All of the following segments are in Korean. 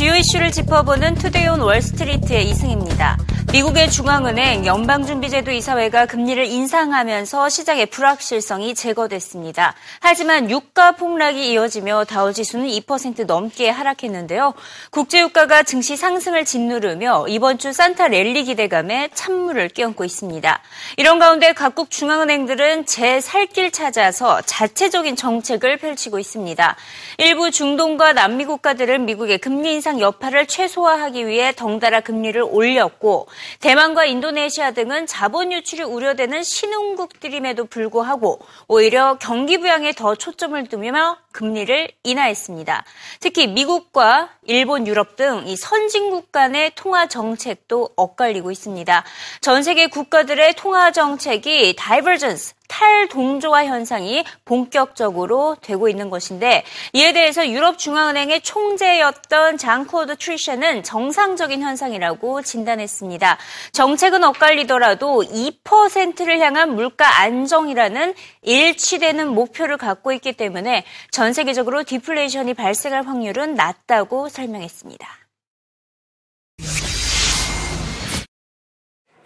you 이슈를 짚어보는 Today on Wall Street의 이승입니다. 미국의 중앙은행 연방준비제도 이사회가 금리를 인상하면서 시장의 불확실성이 제거됐습니다. 하지만 유가 폭락이 이어지며 다우지수는 2% 넘게 하락했는데요. 국제유가가 증시 상승을 짓누르며 이번 주 산타 랠리 기대감에 찬물을 끼얹고 있습니다. 이런 가운데 각국 중앙은행들은 제 살길 찾아서 자체적인 정책을 펼치고 있습니다. 일부 중동과 남미 국가들은 미국의 금리 인상 여파 를 최소화하기 위해 덩달아 금리를 올렸고 대만과 인도네시아 등은 자본 유출이 우려되는 신흥국들임에도 불구하고 오히려 경기 부양에 더 초점을 두며 금리를 인하했습니다. 특히 미국과 일본, 유럽 등 이 선진국 간의 통화 정책도 엇갈리고 있습니다. 전 세계 국가들의 통화 정책이 divergence, 탈동조화 현상이 본격적으로 되고 있는 것인데 이에 대해서 유럽 중앙은행의 총재였던 장코드 트리샤는 정상적인 현상이라고 진단했습니다. 정책은 엇갈리더라도 2%를 향한 물가 안정이라는 일치되는 목표를 갖고 있기 때문에 전 세계적으로 디플레이션이 발생할 확률은 낮다고 설명했습니다.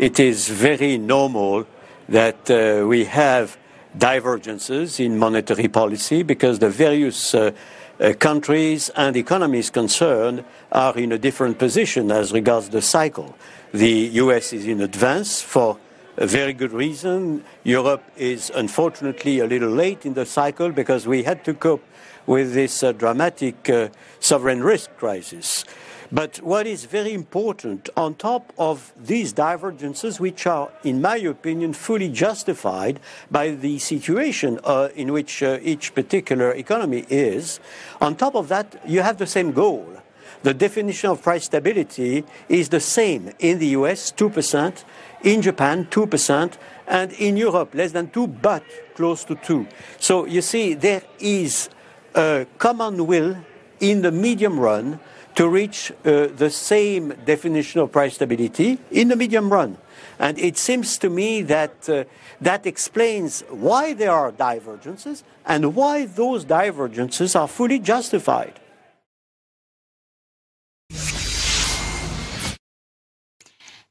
It is very normal that uh, we have divergences in monetary policy because the various uh, uh, countries and economies concerned are in a different position as regards the cycle. The US is in advance for a very good reason. Europe is unfortunately a little late in the cycle because we had to cope with this uh, dramatic uh, sovereign risk crisis. But what is very important, on top of these divergences, which are, in my opinion, fully justified by the situation uh, in which uh, each particular economy is, on top of that, you have the same goal. The definition of price stability is the same in the US, 2%, in Japan, 2%, and in Europe, less than 2, but close to 2. So you see, there is a common will in the medium run to reach uh, the same definition of price stability in the medium run. And it seems to me that uh, that explains why there are divergences and why those divergences are fully justified.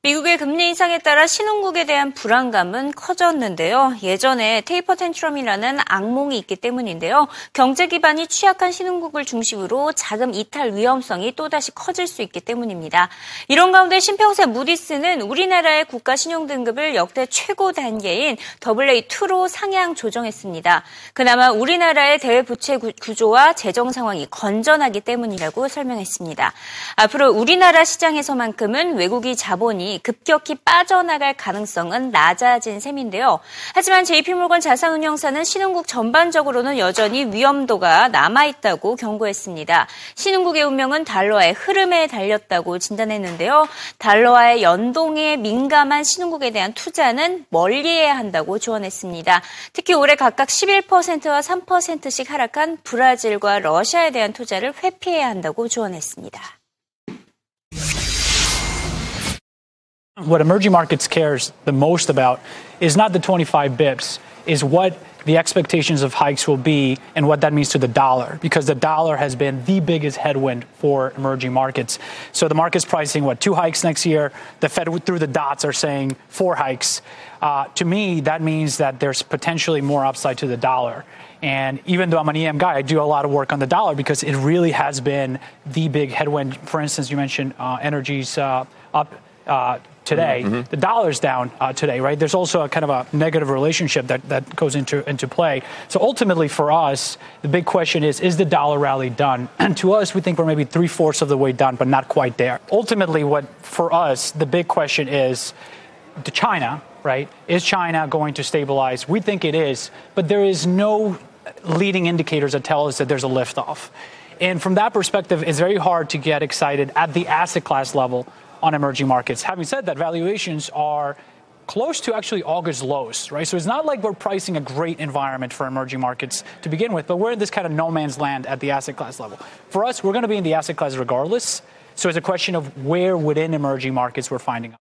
미국의 금리 인상에 따라 신흥국에 대한 불안감은 커졌는데요. 예전에 테이퍼 텐트럼이라는 악몽이 있기 때문인데요. 경제 기반이 취약한 신흥국을 중심으로 자금 이탈 위험성이 또다시 커질 수 있기 때문입니다. 이런 가운데 신평세 무디스는 우리나라의 국가 신용 등급을 역대 최고 단계인 AA2로 상향 조정했습니다. 그나마 우리나라의 대외 부채 구조와 재정 상황이 건전하기 때문이라고 설명했습니다. 앞으로 우리나라 시장에서만큼은 외국이 자본이 급격히 빠져나갈 가능성은 낮아진 셈인데요. 하지만 JP모건 자산운용사는 신흥국 전반적으로는 여전히 위험도가 남아있다고 경고했습니다. 신흥국의 운명은 달러의 흐름에 달렸다고 진단했는데요. 달러와의 연동에 민감한 신흥국에 대한 투자는 멀리해야 한다고 조언했습니다. 특히 올해 각각 11%와 3%씩 하락한 브라질과 러시아에 대한 투자를 회피해야 한다고 조언했습니다. What emerging markets cares the most about is not the 25 bips, is what the expectations of hikes will be and what that means to the dollar, because the dollar has been the biggest headwind for emerging markets. So the market's pricing, what, two hikes next year? The Fed through the dots are saying four hikes. Uh, to me, that means that there's potentially more upside to the dollar. And even though I'm an EM guy, I do a lot of work on the dollar because it really has been the big headwind. For instance, you mentioned uh, energy's uh, up uh, today. Mm-hmm. The dollar's down uh, today, right? There's also a kind of a negative relationship that, that goes into, into play. So ultimately, for us, the big question is is the dollar rally done? And to us, we think we're maybe three fourths of the way done, but not quite there. Ultimately, what for us, the big question is to China, right? Is China going to stabilize? We think it is, but there is no leading indicators that tell us that there's a liftoff. And from that perspective, it's very hard to get excited at the asset class level on emerging markets. Having said that, valuations are close to actually August lows, right? So it's not like we're pricing a great environment for emerging markets to begin with, but we're in this kind of no man's land at the asset class level. For us, we're going to be in the asset class regardless. So it's a question of where within emerging markets we're finding.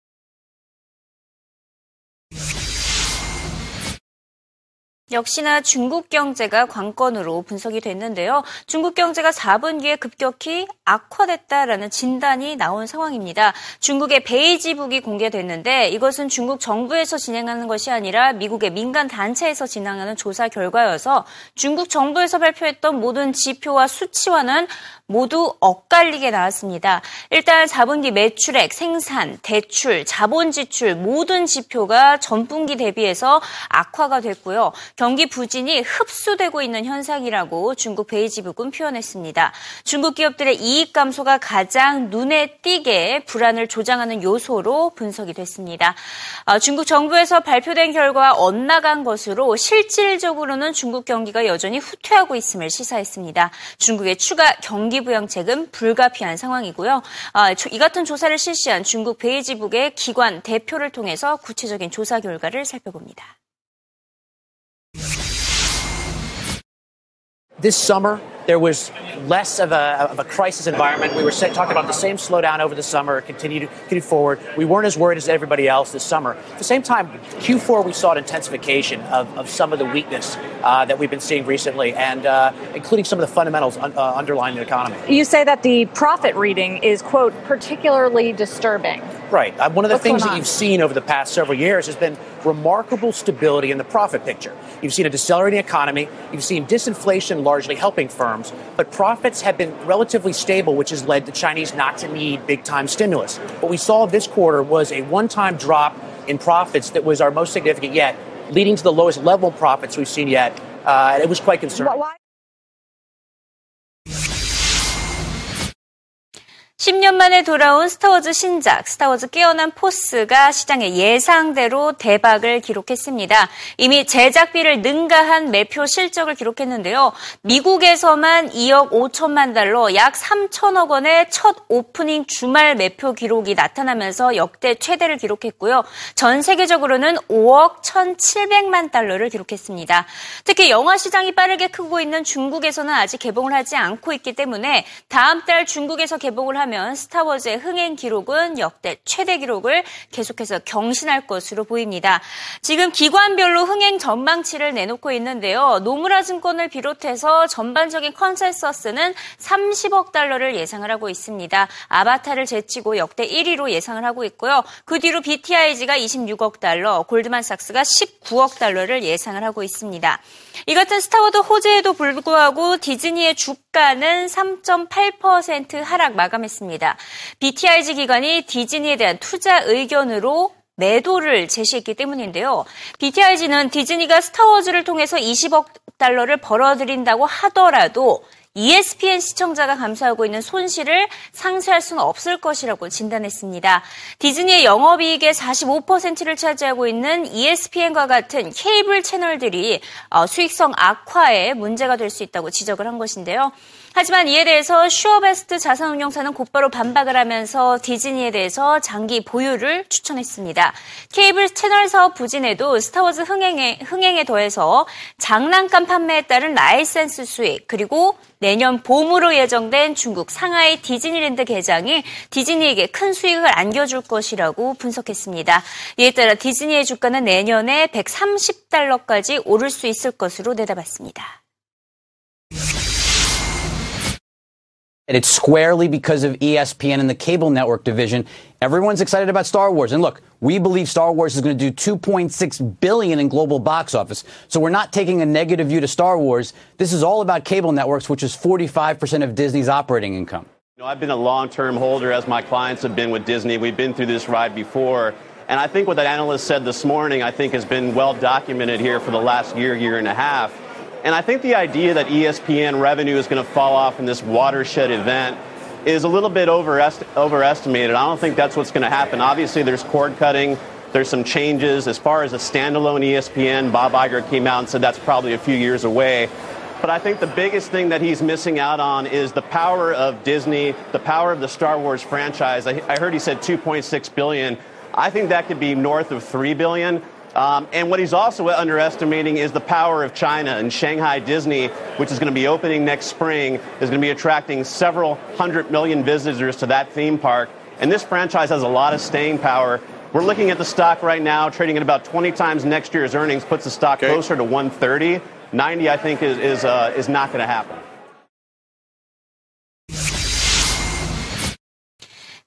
역시나 중국 경제가 관건으로 분석이 됐는데요. 중국 경제가 4분기에 급격히 악화됐다라는 진단이 나온 상황입니다. 중국의 베이지북이 공개됐는데 이것은 중국 정부에서 진행하는 것이 아니라 미국의 민간 단체에서 진행하는 조사 결과여서 중국 정부에서 발표했던 모든 지표와 수치와는 모두 엇갈리게 나왔습니다. 일단 4분기 매출액, 생산, 대출, 자본 지출 모든 지표가 전분기 대비해서 악화가 됐고요. 경기 부진이 흡수되고 있는 현상이라고 중국 베이지북은 표현했습니다. 중국 기업들의 이익 감소가 가장 눈에 띄게 불안을 조장하는 요소로 분석이 됐습니다. 아, 중국 정부에서 발표된 결과 엇나간 것으로 실질적으로는 중국 경기가 여전히 후퇴하고 있음을 시사했습니다. 중국의 추가 경기 경기부양책은 불가피한 상황이고요. 아, 이 같은 조사를 실시한 중국 베이지북의 기관 대표를 통해서 구체적인 조사 결과를 살펴봅니다. This summer, there was less of a, of a crisis environment. We were talking about the same slowdown over the summer, continued, continued forward. We weren't as worried as everybody else this summer. At the same time, Q4, we saw an intensification of, of some of the weakness uh, that we've been seeing recently, and uh, including some of the fundamentals un- uh, underlying the economy. You say that the profit reading is, quote, particularly disturbing. Right. Uh, one of the What's things that you've seen over the past several years has been remarkable stability in the profit picture. You've seen a decelerating economy. You've seen disinflation largely helping firms, but profits have been relatively stable, which has led the Chinese not to need big time stimulus. What we saw this quarter was a one time drop in profits that was our most significant yet, leading to the lowest level of profits we've seen yet. Uh, and it was quite concerning. Why? 10년 만에 돌아온 스타워즈 신작 스타워즈 깨어난 포스가 시장의 예상대로 대박을 기록했습니다. 이미 제작비를 능가한 매표 실적을 기록했는데요. 미국에서만 2억 5천만 달러 약 3천억 원의 첫 오프닝 주말 매표 기록이 나타나면서 역대 최대를 기록했고요. 전 세계적으로는 5억 1,700만 달러를 기록했습니다. 특히 영화 시장이 빠르게 크고 있는 중국에서는 아직 개봉을 하지 않고 있기 때문에 다음 달 중국에서 개봉을 하면 스타워즈의 흥행 기록은 역대 최대 기록을 계속해서 경신할 것으로 보입니다. 지금 기관별로 흥행 전망치를 내놓고 있는데요. 노무라 증권을 비롯해서 전반적인 컨센서스는 30억 달러를 예상을 하고 있습니다. 아바타를 제치고 역대 1위로 예상을 하고 있고요. 그 뒤로 BTIG가 26억 달러, 골드만삭스가 19억 달러를 예상을 하고 있습니다. 이 같은 스타워즈 호재에도 불구하고 디즈니의 주가는 3.8% 하락 마감했습니다. BTIG 기관이 디즈니에 대한 투자 의견으로 매도를 제시했기 때문인데요. BTIG는 디즈니가 스타워즈를 통해서 20억 달러를 벌어들인다고 하더라도 ESPN 시청자가 감소하고 있는 손실을 상쇄할 수는 없을 것이라고 진단했습니다. 디즈니의 영업이익의 45%를 차지하고 있는 ESPN과 같은 케이블 채널들이 어, 수익성 악화에 문제가 될 수 있다고 지적을 한 것인데요. 하지만 이에 대해서 슈어베스트 자산운용사는 곧바로 반박을 하면서 디즈니에 대해서 장기 보유를 추천했습니다. 케이블 채널 사업 부진에도 스타워즈 흥행에, 흥행에 더해서 장난감 판매에 따른 라이센스 수익 그리고 내년 봄으로 예정된 중국 상하이 디즈니랜드 개장이 디즈니에게 큰 수익을 안겨줄 것이라고 분석했습니다. 이에 따라 디즈니의 주가는 내년에 130달러까지 오를 수 있을 것으로 내다봤습니다. And it's squarely because of ESPN and the cable network division. Everyone's excited about Star Wars. And look, we believe Star Wars is going to do 2.6 billion in global box office. So we're not taking a negative view to Star Wars. This is all about cable networks, which is 45% of Disney's operating income. You know, I've been a long-term holder as my clients have been with Disney. We've been through this ride before. And I think what that analyst said this morning, I think has been well documented here for the last year, year and a half. And I think the idea that ESPN revenue is going to fall off in this watershed event is a little bit overest- overestimated. I don't think that's what's going to happen. Obviously, there's cord cutting. There's some changes. As far as a standalone ESPN, Bob Iger came out and said that's probably a few years away. But I think the biggest thing that he's missing out on is the power of Disney, the power of the Star Wars franchise. I, I heard he said 2.6 billion. I think that could be north of 3 billion. Um, and what he's also underestimating is the power of China and Shanghai Disney, which is going to be opening next spring, is going to be attracting several hundred million visitors to that theme park. And this franchise has a lot of staying power. We're looking at the stock right now, trading at about 20 times next year's earnings, puts the stock okay. closer to 130. 90, I think, is, is, uh, is not going to happen.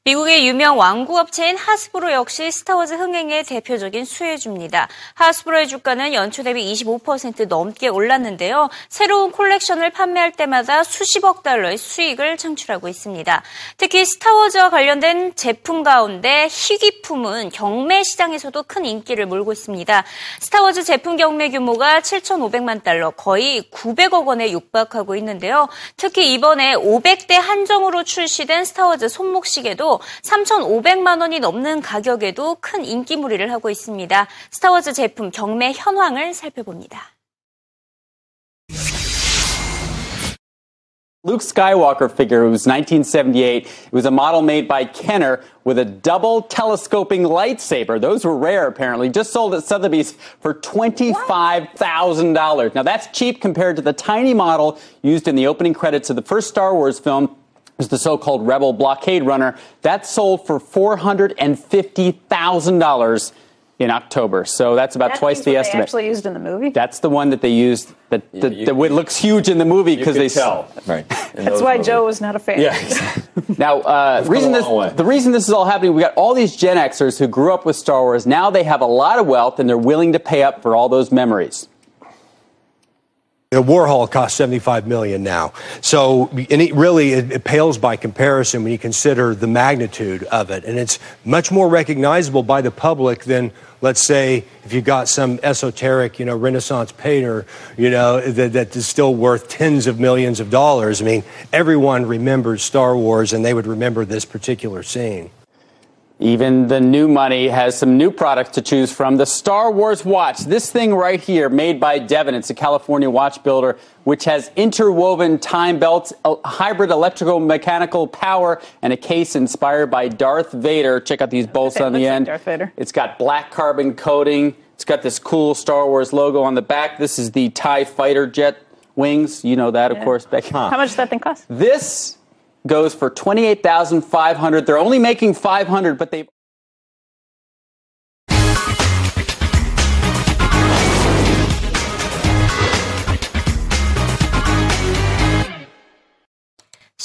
미국의 유명 완구 업체인 하스브로 역시 스타워즈 흥행의 대표적인 수혜주입니다. 하스브로의 주가는 연초 대비 25% 넘게 올랐는데요. 새로운 콜렉션을 판매할 때마다 수십억 달러의 수익을 창출하고 있습니다. 특히 스타워즈와 관련된 제품 가운데 희귀품은 경매 시장에서도 큰 인기를 몰고 있습니다. 스타워즈 제품 경매 규모가 7,500만 달러, 거의 900억 원에 육박하고 있는데요. 특히 이번에 500대 한정으로 출시된 스타워즈 손목시계도 3,500만 원이 넘는 가격에도 큰 인기몰이를 하고 있습니다. 스타워즈 제품 경매 현황을 살펴봅니다. Luke Skywalker figure it was 1978. It was a model made by Kenner with a double telescoping lightsaber. Those were rare, apparently. Just sold at Sotheby's for $25,000. Now, that's cheap compared to the tiny model used in the opening credits of the first Star Wars film, is the so-called Rebel blockade runner. That sold for $450,000 in October. So that's about that twice the estimate. actually used in the movie. That's the one that they used. That, that, you, that looks huge in the movie because they tell. Right. That's why movies. Joe was not a fan. Yeah. now, uh, reason this, the reason this is all happening, we got all these Gen Xers who grew up with Star Wars. Now they have a lot of wealth and they're willing to pay up for all those memories. A Warhol costs 75 million now. So, and it really it, it, pales by comparison when you consider the magnitude of it. And it's much more recognizable by the public than, let's say, if you got some esoteric, you know, Renaissance painter, you know, that, that is still worth tens of millions of dollars. I mean, everyone remembers Star Wars and they would remember this particular scene. Even the new money has some new products to choose from. The Star Wars watch, this thing right here, made by Devon. It's a California watch builder, which has interwoven time belts, a hybrid electrical mechanical power, and a case inspired by Darth Vader. Check out these bolts on the end. Like Darth Vader. It's got black carbon coating. It's got this cool Star Wars logo on the back. This is the TIE fighter jet wings. You know that, of course, Becky. Huh. How much does that thing cost? This goes for 28,500. They're only making 500, but they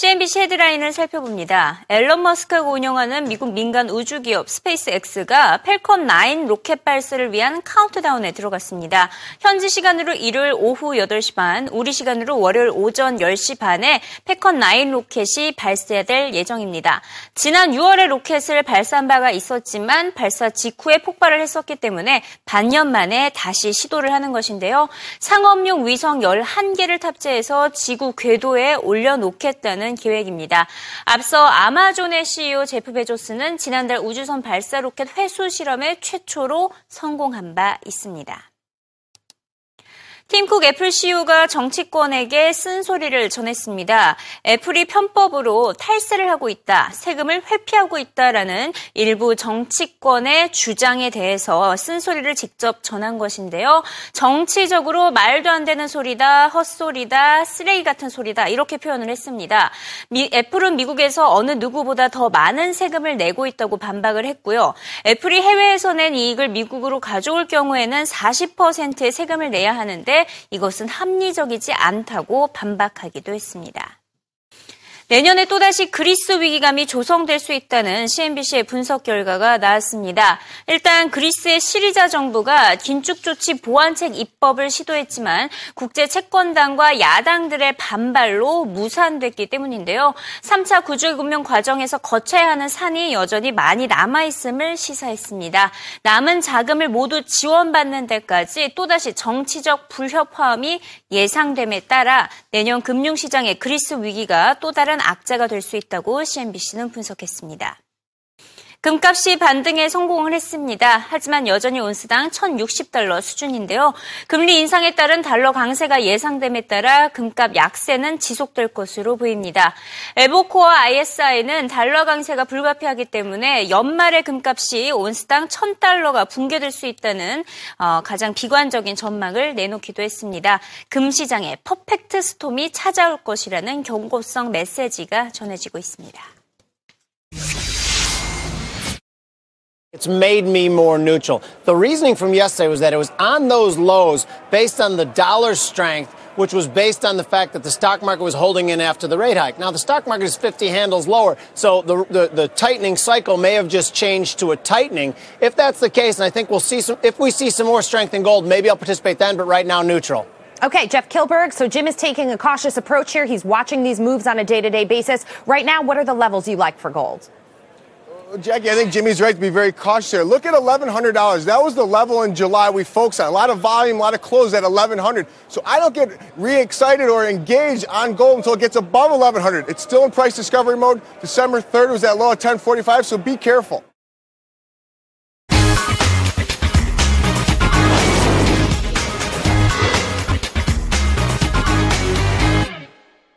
CNBC 헤드라인을 살펴봅니다. 앨런 머스크가 운영하는 미국 민간 우주기업 스페이스X가 펠컨 9 로켓 발사를 위한 카운트다운에 들어갔습니다. 현지 시간으로 일요일 오후 8시 반, 우리 시간으로 월요일 오전 10시 반에 펠컨 9 로켓이 발사될 예정입니다. 지난 6월에 로켓을 발사한 바가 있었지만 발사 직후에 폭발을 했었기 때문에 반년 만에 다시 시도를 하는 것인데요. 상업용 위성 11개를 탑재해서 지구 궤도에 올려놓겠다는 하는 계획입니다. 앞서 아마존의 CEO 제프 베조스는 지난달 우주선 발사 로켓 회수 실험에 최초로 성공한 바 있습니다. 팀쿡 애플 CEO가 정치권에게 쓴소리를 전했습니다. 애플이 편법으로 탈세를 하고 있다, 세금을 회피하고 있다라는 일부 정치권의 주장에 대해서 쓴소리를 직접 전한 것인데요. 정치적으로 말도 안 되는 소리다, 헛소리다, 쓰레기 같은 소리다 이렇게 표현을 했습니다. 미, 애플은 미국에서 어느 누구보다 더 많은 세금을 내고 있다고 반박을 했고요. 애플이 해외에서 낸 이익을 미국으로 가져올 경우에는 40%의 세금을 내야 하는데 이것은 합리적이지 않다고 반박하기도 했습니다. 내년에 또다시 그리스 위기감이 조성될 수 있다는 CNBC의 분석 결과가 나왔습니다. 일단 그리스의 시리자 정부가 긴축 조치 보완책 입법을 시도했지만 국제 채권당과 야당들의 반발로 무산됐기 때문인데요. 3차 구조금융 과정에서 거쳐야 하는 산이 여전히 많이 남아있음을 시사했습니다. 남은 자금을 모두 지원받는 데까지 또다시 정치적 불협화음이 예상됨에 따라 내년 금융시장의 그리스 위기가 또 다른 악재가 될 수 있다고 CNBC는 분석했습니다. 금값이 반등에 성공을 했습니다. 하지만 여전히 온스당 1,060달러 수준인데요. 금리 인상에 따른 달러 강세가 예상됨에 따라 금값 약세는 지속될 것으로 보입니다. 에보코와 ISI는 달러 강세가 불가피하기 때문에 연말에 금값이 온스당 1,000달러가 붕괴될 수 있다는 어, 가장 비관적인 전망을 내놓기도 했습니다. 금 시장에 퍼펙트 스톰이 찾아올 것이라는 경고성 메시지가 전해지고 있습니다. It's made me more neutral. The reasoning from yesterday was that it was on those lows based on the dollar strength, which was based on the fact that the stock market was holding in after the rate hike. Now, the stock market is 50 handles lower, so the, the, the tightening cycle may have just changed to a tightening. If that's the case, and I think we'll see some, if we see some more strength in gold, maybe I'll participate then, but right now, neutral. Okay, Jeff Kilberg. So Jim is taking a cautious approach here. He's watching these moves on a day to day basis. Right now, what are the levels you like for gold? Jackie, I think Jimmy's right to be very cautious here. Look at $1,100. That was the level in July we focused on. A lot of volume, a lot of close at 1,100. So I don't get re-excited or engaged on gold until it gets above 1,100. It's still in price discovery mode. December 3rd was that low at 1045, so be careful.